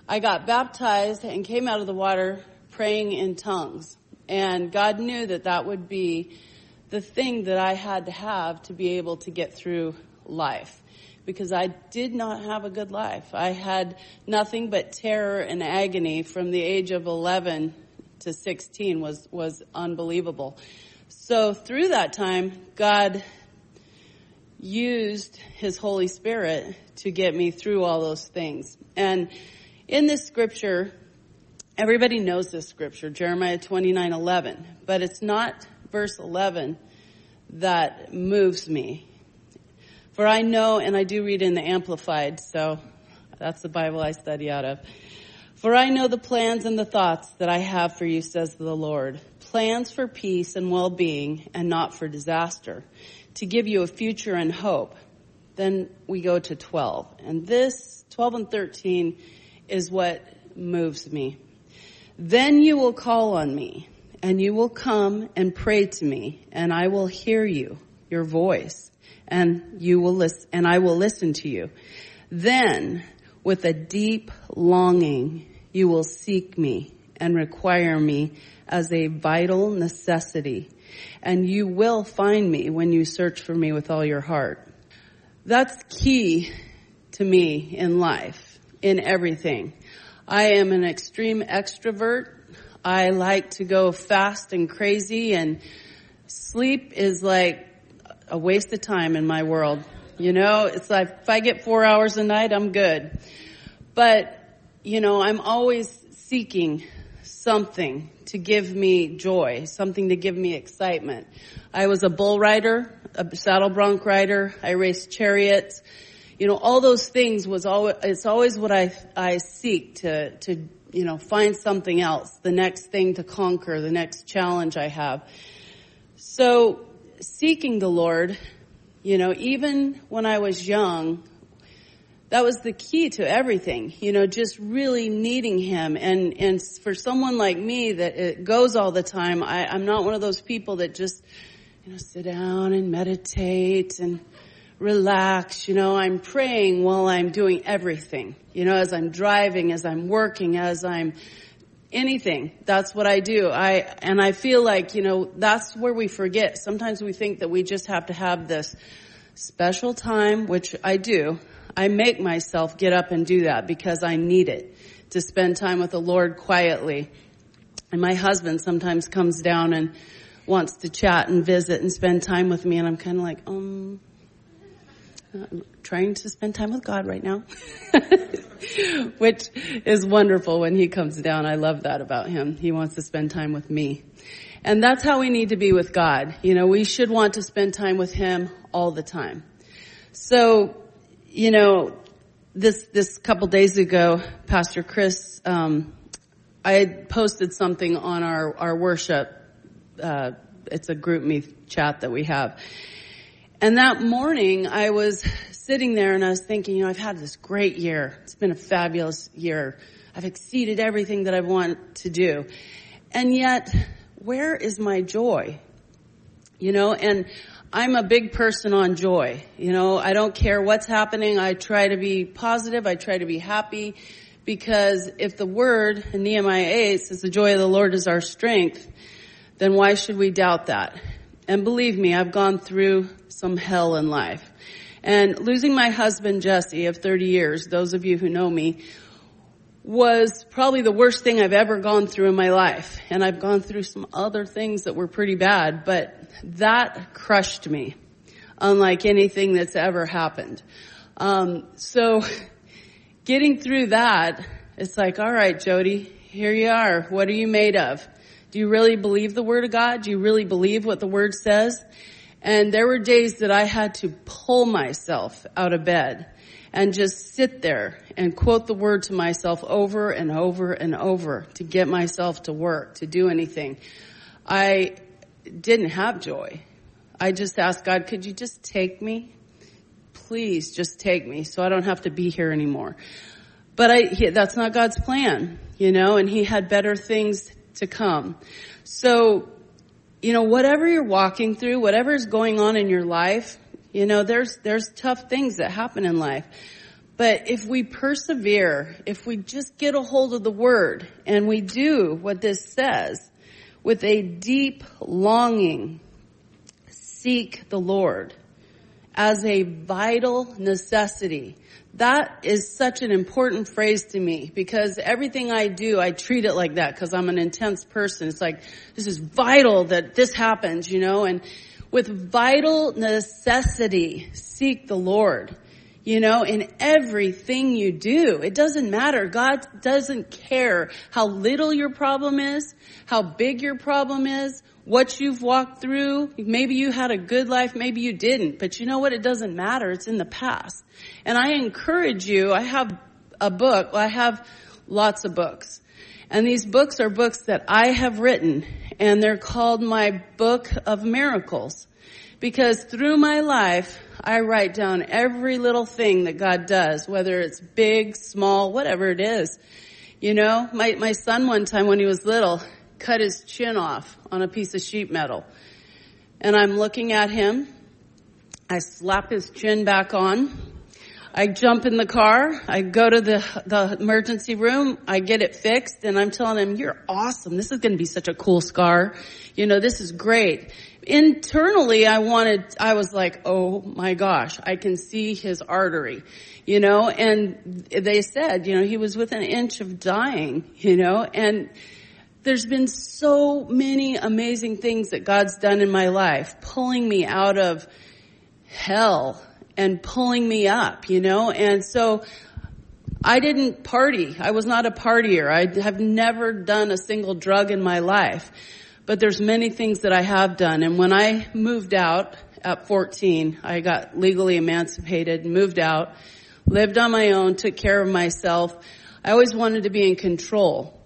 Speaker 3: I got baptized and came out of the water praying in tongues. And God knew that that would be the thing that I had to have to be able to get through life. Because I did not have a good life. I had nothing but terror and agony from the age of 11 to 16 was, was unbelievable. So through that time, God used His Holy Spirit to get me through all those things. And in this scripture, everybody knows this scripture, Jeremiah 29, 11, but it's not verse 11 that moves me. For I know, and I do read in the Amplified, so that's the Bible I study out of. For I know the plans and the thoughts that I have for you, says the Lord. Plans for peace and well-being and not for disaster, to give you a future and hope. Then we go to 12. And this, 12 and 13, is what moves me. Then you will call on me and you will come and pray to me and I will hear you, your voice, and you will listen, and I will listen to you. Then with a deep longing, you will seek me and require me as a vital necessity and you will find me when you search for me with all your heart. That's key to me in life, in everything. I am an extreme extrovert. I like to go fast and crazy and sleep is like a waste of time in my world. You know, it's like if I get four hours a night, I'm good. But, you know, I'm always seeking something to give me joy, something to give me excitement. I was a bull rider, a saddle bronc rider. I raced chariots you know, all those things was always, it's always what I, I seek to, to, you know, find something else, the next thing to conquer, the next challenge I have. So seeking the Lord, you know, even when I was young, that was the key to everything, you know, just really needing him. And, and for someone like me that it goes all the time, I, I'm not one of those people that just, you know, sit down and meditate and, relax, you know, I'm praying while I'm doing everything, you know, as I'm driving, as I'm working, as I'm anything. That's what I do. I, and I feel like, you know, that's where we forget. Sometimes we think that we just have to have this special time, which I do. I make myself get up and do that because I need it to spend time with the Lord quietly. And my husband sometimes comes down and wants to chat and visit and spend time with me and I'm kind of like, um, I'm trying to spend time with God right now, which is wonderful when he comes down. I love that about him. He wants to spend time with me. And that's how we need to be with God. You know, we should want to spend time with him all the time. So, you know, this, this couple days ago, Pastor Chris, um, I posted something on our, our worship, uh, it's a GroupMe chat that we have. And that morning I was sitting there and I was thinking, you know, I've had this great year. It's been a fabulous year. I've exceeded everything that I want to do. And yet, where is my joy? You know, and I'm a big person on joy. You know, I don't care what's happening. I try to be positive. I try to be happy because if the word in Nehemiah 8 says the joy of the Lord is our strength, then why should we doubt that? And believe me, I've gone through some hell in life. And losing my husband, Jesse, of 30 years, those of you who know me, was probably the worst thing I've ever gone through in my life. And I've gone through some other things that were pretty bad, but that crushed me, unlike anything that's ever happened. Um, so getting through that, it's like, all right, Jody, here you are. What are you made of? Do you really believe the word of God? Do you really believe what the word says? And there were days that I had to pull myself out of bed and just sit there and quote the word to myself over and over and over to get myself to work, to do anything. I didn't have joy. I just asked God, could you just take me? Please just take me so I don't have to be here anymore. But I, he, that's not God's plan, you know, and he had better things to come. So, you know, whatever you're walking through, whatever is going on in your life, you know, there's, there's tough things that happen in life. But if we persevere, if we just get a hold of the word and we do what this says with a deep longing, seek the Lord as a vital necessity. That is such an important phrase to me because everything I do, I treat it like that because I'm an intense person. It's like, this is vital that this happens, you know, and with vital necessity, seek the Lord. You know, in everything you do, it doesn't matter. God doesn't care how little your problem is, how big your problem is, what you've walked through. Maybe you had a good life, maybe you didn't, but you know what? It doesn't matter. It's in the past. And I encourage you, I have a book, I have lots of books. And these books are books that I have written and they're called my book of miracles. Because through my life, I write down every little thing that God does, whether it's big, small, whatever it is. You know, my, my son one time when he was little cut his chin off on a piece of sheet metal. And I'm looking at him. I slap his chin back on. I jump in the car. I go to the, the emergency room. I get it fixed and I'm telling him, you're awesome. This is going to be such a cool scar. You know, this is great. Internally, I wanted, I was like, oh my gosh, I can see his artery, you know, and they said, you know, he was within an inch of dying, you know, and there's been so many amazing things that God's done in my life, pulling me out of hell and pulling me up, you know? And so I didn't party. I was not a partier. I have never done a single drug in my life. But there's many things that I have done. And when I moved out at 14, I got legally emancipated, moved out, lived on my own, took care of myself. I always wanted to be in control.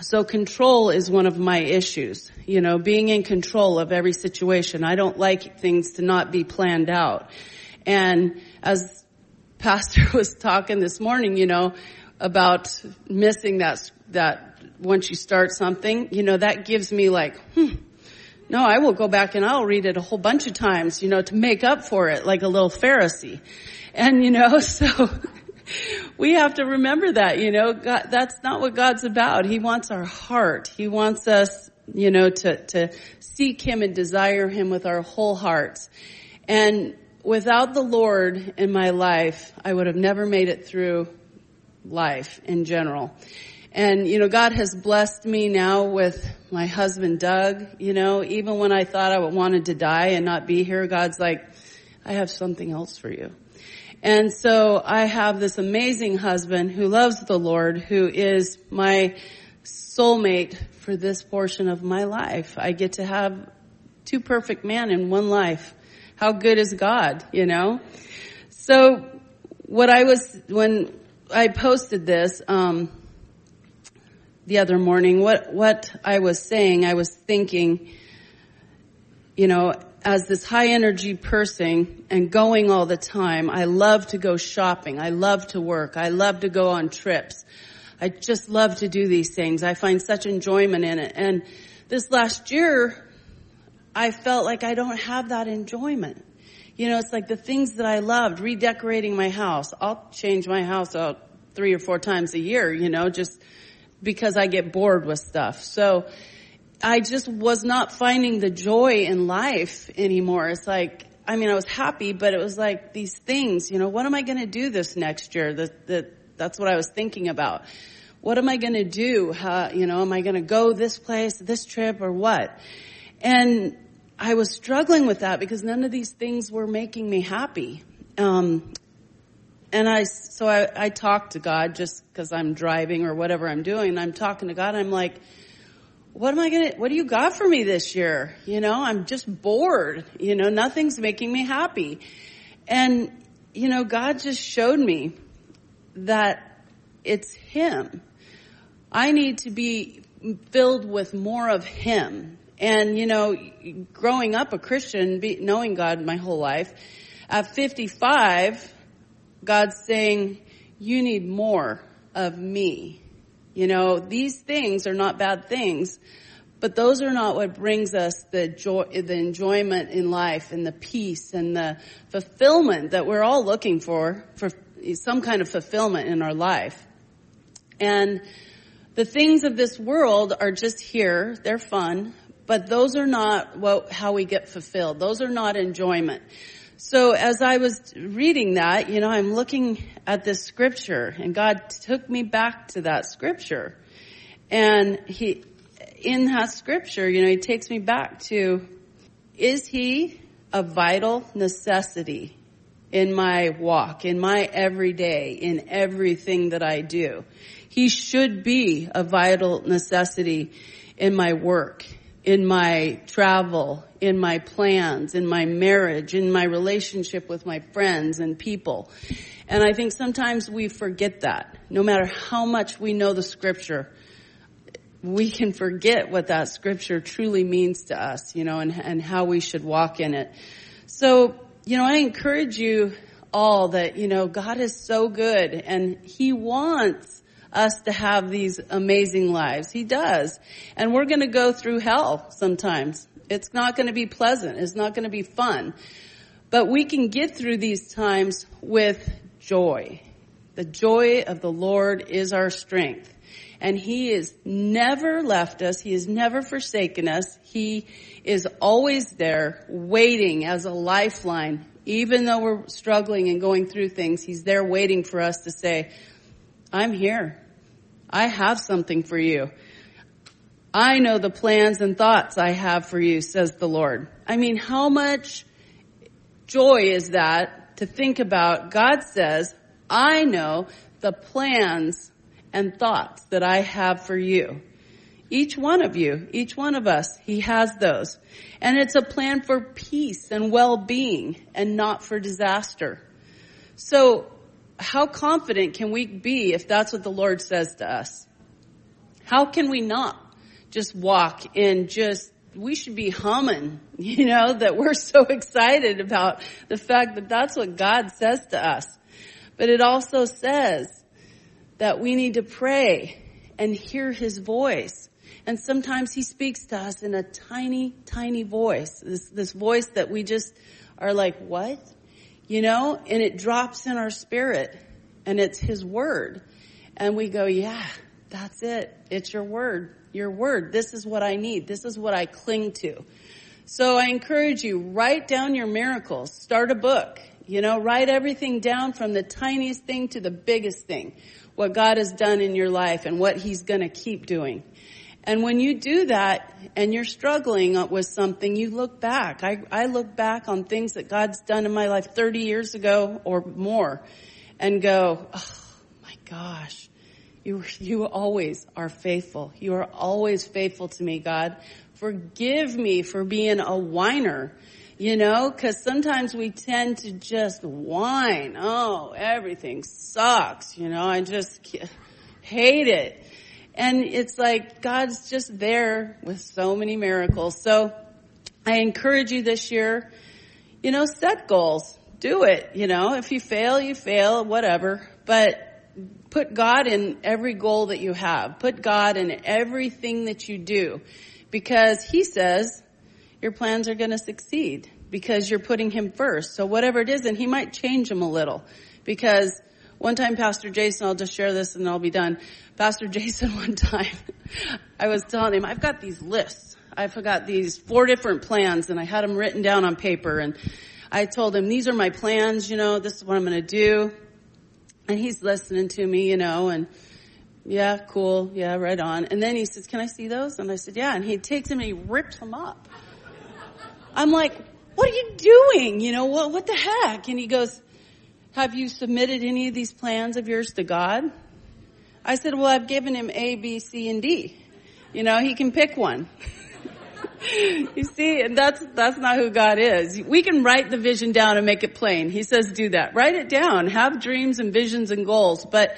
Speaker 3: So control is one of my issues. You know, being in control of every situation. I don't like things to not be planned out. And as pastor was talking this morning, you know, about missing that, that once you start something, you know, that gives me like, hmm, no, I will go back and I'll read it a whole bunch of times, you know, to make up for it like a little Pharisee. And you know, so we have to remember that, you know, God, that's not what God's about. He wants our heart. He wants us, you know, to, to seek Him and desire Him with our whole hearts. And without the Lord in my life, I would have never made it through life in general. And, you know, God has blessed me now with my husband, Doug. You know, even when I thought I wanted to die and not be here, God's like, I have something else for you. And so I have this amazing husband who loves the Lord, who is my soulmate for this portion of my life. I get to have two perfect men in one life how good is God, you know? So what I was, when I posted this, um, the other morning. What, what I was saying, I was thinking, you know, as this high energy person and going all the time, I love to go shopping. I love to work. I love to go on trips. I just love to do these things. I find such enjoyment in it. And this last year, I felt like I don't have that enjoyment. You know, it's like the things that I loved, redecorating my house. I'll change my house out three or four times a year, you know, just because I get bored with stuff. So I just was not finding the joy in life anymore. It's like, I mean, I was happy, but it was like these things, you know, what am I going to do this next year? That, that, that's what I was thinking about. What am I going to do? How, you know, am I going to go this place, this trip or what? And I was struggling with that because none of these things were making me happy. Um, and I, so I, I talked to God just because I'm driving or whatever I'm doing. And I'm talking to God. I'm like, what am I gonna, what do you got for me this year? You know, I'm just bored. You know, nothing's making me happy. And, you know, God just showed me that it's Him. I need to be filled with more of Him. And, you know, growing up a Christian, be, knowing God my whole life, at 55, God's saying, you need more of me. You know, these things are not bad things, but those are not what brings us the joy, the enjoyment in life and the peace and the fulfillment that we're all looking for, for some kind of fulfillment in our life. And the things of this world are just here. They're fun, but those are not what, how we get fulfilled. Those are not enjoyment. So as I was reading that, you know, I'm looking at this scripture and God took me back to that scripture. And he, in that scripture, you know, he takes me back to, is he a vital necessity in my walk, in my everyday, in everything that I do? He should be a vital necessity in my work, in my travel, in my plans, in my marriage, in my relationship with my friends and people. And I think sometimes we forget that. No matter how much we know the scripture, we can forget what that scripture truly means to us, you know, and, and how we should walk in it. So, you know, I encourage you all that, you know, God is so good and He wants us to have these amazing lives. He does. And we're going to go through hell sometimes. It's not going to be pleasant. It's not going to be fun. But we can get through these times with joy. The joy of the Lord is our strength. And He has never left us. He has never forsaken us. He is always there waiting as a lifeline. Even though we're struggling and going through things, He's there waiting for us to say, I'm here. I have something for you. I know the plans and thoughts I have for you, says the Lord. I mean, how much joy is that to think about? God says, I know the plans and thoughts that I have for you. Each one of you, each one of us, He has those. And it's a plan for peace and well-being and not for disaster. So how confident can we be if that's what the Lord says to us? How can we not just walk in just, we should be humming, you know, that we're so excited about the fact that that's what God says to us. But it also says that we need to pray and hear His voice. And sometimes He speaks to us in a tiny, tiny voice. This, this voice that we just are like, what? You know, and it drops in our spirit and it's his word. And we go, yeah, that's it. It's your word. Your word. This is what I need. This is what I cling to. So I encourage you, write down your miracles. Start a book. You know, write everything down from the tiniest thing to the biggest thing. What God has done in your life and what he's going to keep doing. And when you do that and you're struggling with something, you look back. I, I look back on things that God's done in my life 30 years ago or more and go, oh my gosh, you, you always are faithful. You are always faithful to me, God. Forgive me for being a whiner, you know, cause sometimes we tend to just whine. Oh, everything sucks, you know, I just hate it. And it's like God's just there with so many miracles. So I encourage you this year, you know, set goals. Do it. You know, if you fail, you fail, whatever. But put God in every goal that you have. Put God in everything that you do. Because He says your plans are going to succeed because you're putting Him first. So whatever it is, and He might change them a little. Because one time Pastor Jason, I'll just share this and I'll be done. Pastor Jason one time, I was telling him, I've got these lists. I forgot these four different plans and I had them written down on paper and I told him, these are my plans, you know, this is what I'm going to do. And he's listening to me, you know, and yeah, cool. Yeah, right on. And then he says, can I see those? And I said, yeah. And he takes them and he rips them up. I'm like, what are you doing? You know, what, what the heck? And he goes, have you submitted any of these plans of yours to God? I said, well, I've given him A, B, C, and D. You know, he can pick one. you see, and that's, that's not who God is. We can write the vision down and make it plain. He says do that. Write it down. Have dreams and visions and goals, but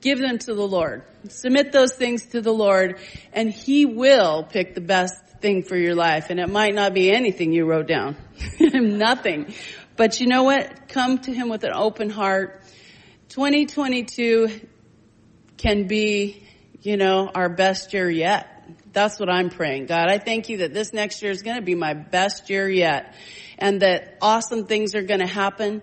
Speaker 3: give them to the Lord. Submit those things to the Lord and He will pick the best thing for your life. And it might not be anything you wrote down. Nothing. But you know what? Come to Him with an open heart. 2022 can be, you know, our best year yet. That's what I'm praying. God, I thank you that this next year is going to be my best year yet and that awesome things are going to happen.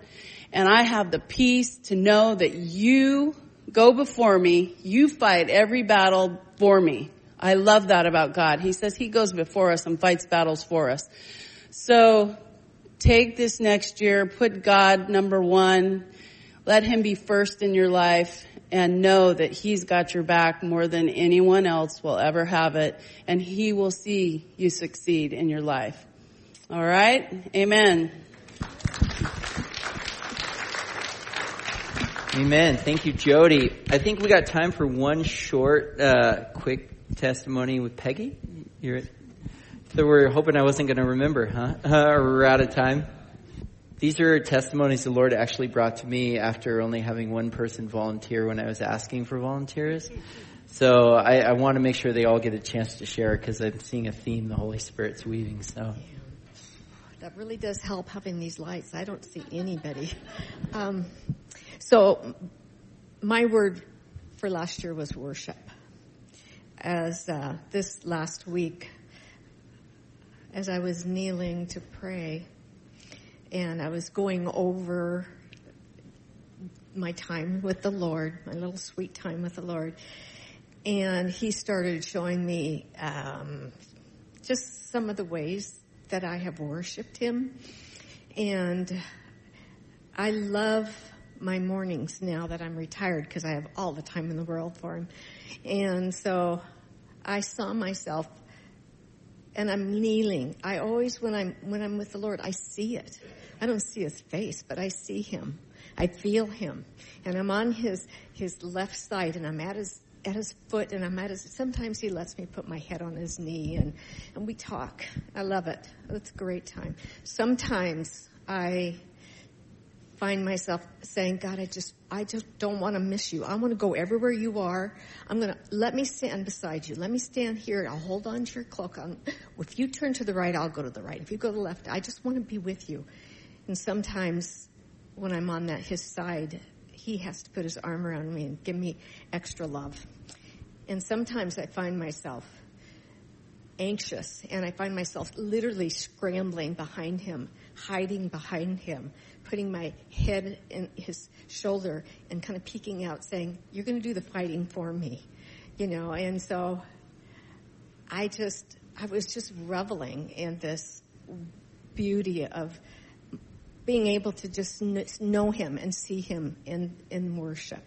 Speaker 3: And I have the peace to know that you go before me. You fight every battle for me. I love that about God. He says he goes before us and fights battles for us. So take this next year, put God number one, let him be first in your life and know that he's got your back more than anyone else will ever have it and he will see you succeed in your life. All right? Amen.
Speaker 1: Amen. Thank you, Jody. I think we got time for one short, uh, quick testimony with Peggy. You're, so we're hoping I wasn't going to remember, huh? we're out of time. These are testimonies the Lord actually brought to me after only having one person volunteer when I was asking for volunteers. So I, I want to make sure they all get a chance to share because I'm seeing a theme the Holy Spirit's weaving. So
Speaker 4: that really does help having these lights. I don't see anybody. Um, so my word for last year was worship. As uh, this last week, as I was kneeling to pray, and I was going over my time with the Lord, my little sweet time with the Lord, and He started showing me um, just some of the ways that I have worshipped Him, and I love my mornings now that I'm retired because I have all the time in the world for Him, and so I saw myself and I'm kneeling. I always, when I'm, when I'm with the Lord, I see it. I don't see his face, but I see him. I feel him. And I'm on his, his left side and I'm at his, at his foot and I'm at his, sometimes he lets me put my head on his knee and, and we talk. I love it. It's a great time. Sometimes I find myself saying, God, I just, I just don't want to miss you. I want to go everywhere you are. I'm going to, let me stand beside you. Let me stand here. I'll hold on to your cloak. I'll, if you turn to the right, I'll go to the right. If you go to the left, I just want to be with you. And sometimes when I'm on that, his side, he has to put his arm around me and give me extra love. And sometimes I find myself anxious and I find myself literally scrambling behind him, hiding behind him, putting my head in his shoulder and kind of peeking out saying, you're going to do the fighting for me, you know, and so I just, I was just reveling in this beauty of being able to just know him and see him in, in worship.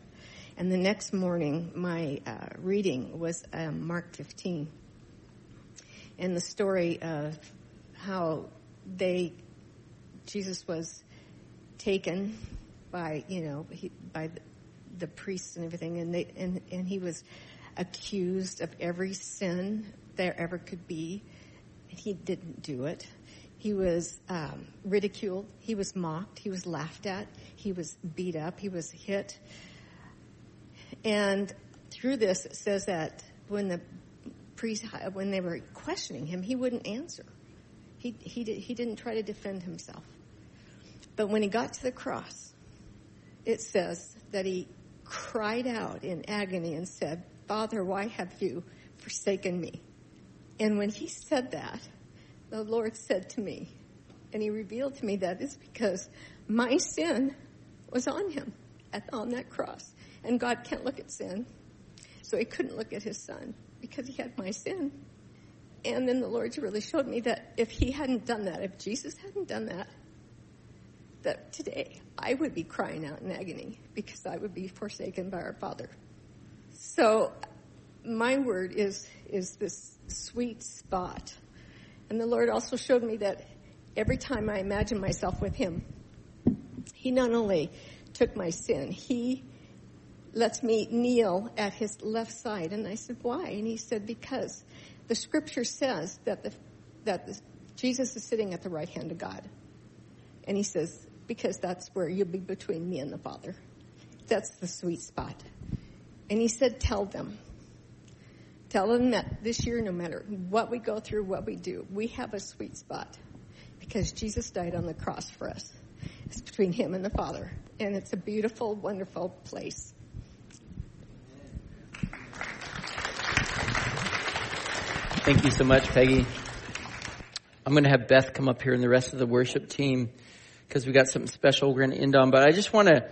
Speaker 4: And the next morning, my uh, reading was um, Mark 15. And the story of how they, Jesus was taken by you know he, by the, the priests and everything, and they and and he was accused of every sin there ever could be. He didn't do it. He was um, ridiculed. He was mocked. He was laughed at. He was beat up. He was hit. And through this, it says that when the priest, when they were questioning him, he wouldn't answer. He, he, did, he didn't try to defend himself. But when he got to the cross, it says that he cried out in agony and said, Father, why have you forsaken me? And when he said that, the Lord said to me, and he revealed to me that is because my sin was on him at, on that cross. And God can't look at sin. So he couldn't look at his son because he had my sin. And then the Lord really showed me that if he hadn't done that, if Jesus hadn't done that, that today I would be crying out in agony because I would be forsaken by our Father. So my word is, is this sweet spot. And the Lord also showed me that every time I imagine myself with Him, He not only took my sin, He lets me kneel at His left side. And I said, why? And He said, because the scripture says that the, that the, Jesus is sitting at the right hand of God. And He says, because that's where you'll be between me and the Father. That's the sweet spot. And He said, tell them. Tell them that this year, no matter what we go through, what we do, we have a sweet spot because Jesus died on the cross for us. It's between Him and the Father. And it's a beautiful, wonderful place.
Speaker 1: Thank you so much, Peggy. I'm going to have Beth come up here and the rest of the worship team because we got something special we're going to end on. But I just want to,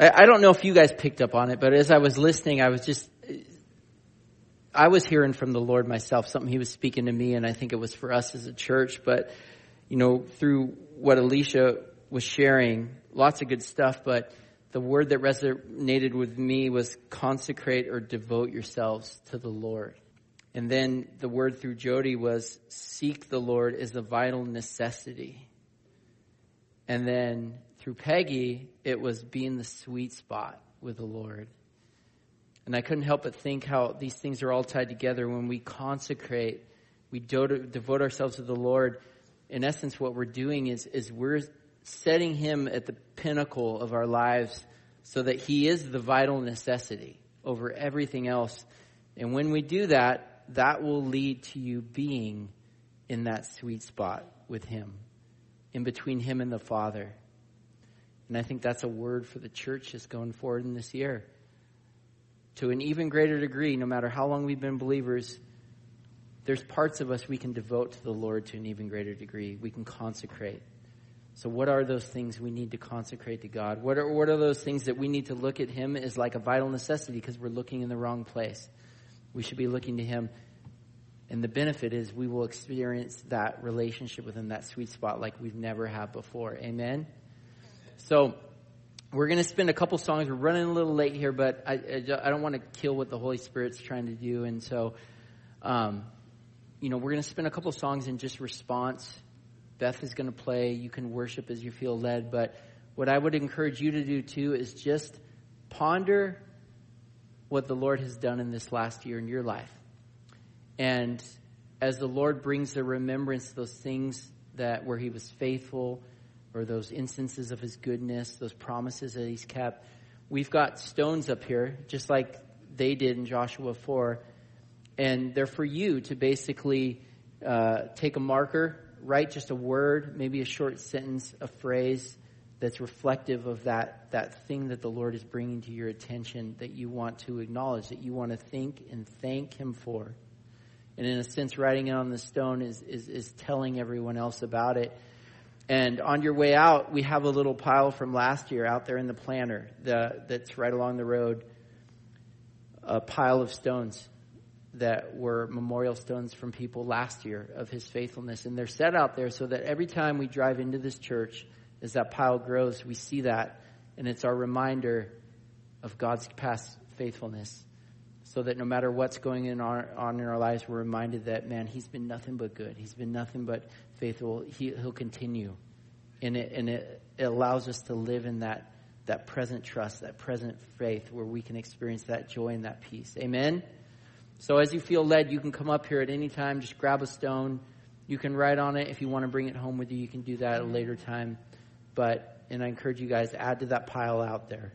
Speaker 1: I, I don't know if you guys picked up on it, but as I was listening, I was just, I was hearing from the Lord myself, something He was speaking to me, and I think it was for us as a church. But, you know, through what Alicia was sharing, lots of good stuff, but the word that resonated with me was consecrate or devote yourselves to the Lord. And then the word through Jody was seek the Lord is a vital necessity. And then through Peggy, it was being the sweet spot with the Lord. And I couldn't help but think how these things are all tied together when we consecrate, we devote ourselves to the Lord. In essence, what we're doing is, is we're setting Him at the pinnacle of our lives so that He is the vital necessity over everything else. And when we do that, that will lead to you being in that sweet spot with Him, in between Him and the Father. And I think that's a word for the church just going forward in this year. To an even greater degree, no matter how long we've been believers, there's parts of us we can devote to the Lord to an even greater degree. We can consecrate. So, what are those things we need to consecrate to God? What are, what are those things that we need to look at Him as like a vital necessity because we're looking in the wrong place? We should be looking to Him. And the benefit is we will experience that relationship within that sweet spot like we've never had before. Amen? So, we're going to spend a couple songs. We're running a little late here, but I, I don't want to kill what the Holy Spirit's trying to do. And so, um, you know, we're going to spend a couple songs in just response. Beth is going to play. You can worship as you feel led. But what I would encourage you to do too is just ponder what the Lord has done in this last year in your life. And as the Lord brings the remembrance those things that where he was faithful or those instances of his goodness, those promises that he's kept, we've got stones up here, just like they did in Joshua 4. And they're for you to basically uh, take a marker, write just a word, maybe a short sentence, a phrase, that's reflective of that, that thing that the Lord is bringing to your attention that you want to acknowledge, that you want to think and thank Him for. And in a sense, writing it on the stone is, is, is telling everyone else about it. And on your way out, we have a little pile from last year out there in the planter the, that's right along the road. A pile of stones that were memorial stones from people last year of his faithfulness. And they're set out there so that every time we drive into this church, as that pile grows, we see that, and it's our reminder of God's past faithfulness. So that no matter what's going in our, on in our lives, we're reminded that, man, He's been nothing but good. He's been nothing but faithful. He, will continue. And, it, and it, it allows us to live in that, that present trust, that present faith, where we can experience that joy and that peace. Amen? So as you feel led, you can come up here at any time, just grab a stone. You can write on it. If you want to bring it home with you, you can do that at a later time. But, and I encourage you guys, to add to that pile out there.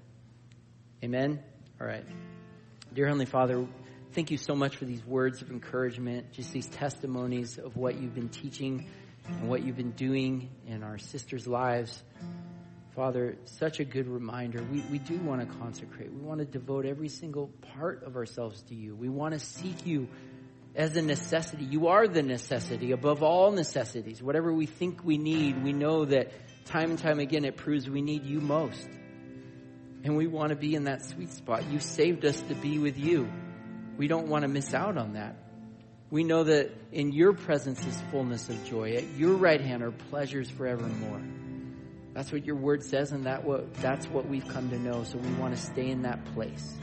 Speaker 1: Amen? All right. Dear Heavenly Father, thank you so much for these words of encouragement, just these testimonies of what you've been teaching and what you've been doing in our sisters' lives. Father, such a good reminder. We, we do want to consecrate. We want to devote every single part of ourselves to you. We want to seek you as a necessity. You are the necessity above all necessities. Whatever we think we need, we know that time and time again it proves we need you most. And we want to be in that sweet spot. You saved us to be with you. We don't want to miss out on that. We know that in your presence is fullness of joy. At your right hand are pleasures forevermore. That's what your word says, and that what, that's what we've come to know. So we want to stay in that place.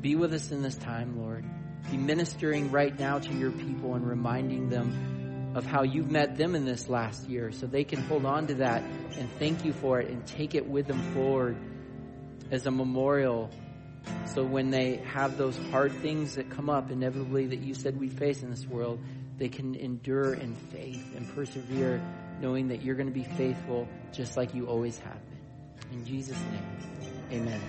Speaker 1: Be with us in this time, Lord. Be ministering right now to your people and reminding them of how you've met them in this last year so they can hold on to that and thank you for it and take it with them forward as a memorial. So when they have those hard things that come up inevitably that you said we face in this world, they can endure in faith and persevere knowing that you're going to be faithful just like you always have been. In Jesus' name, amen.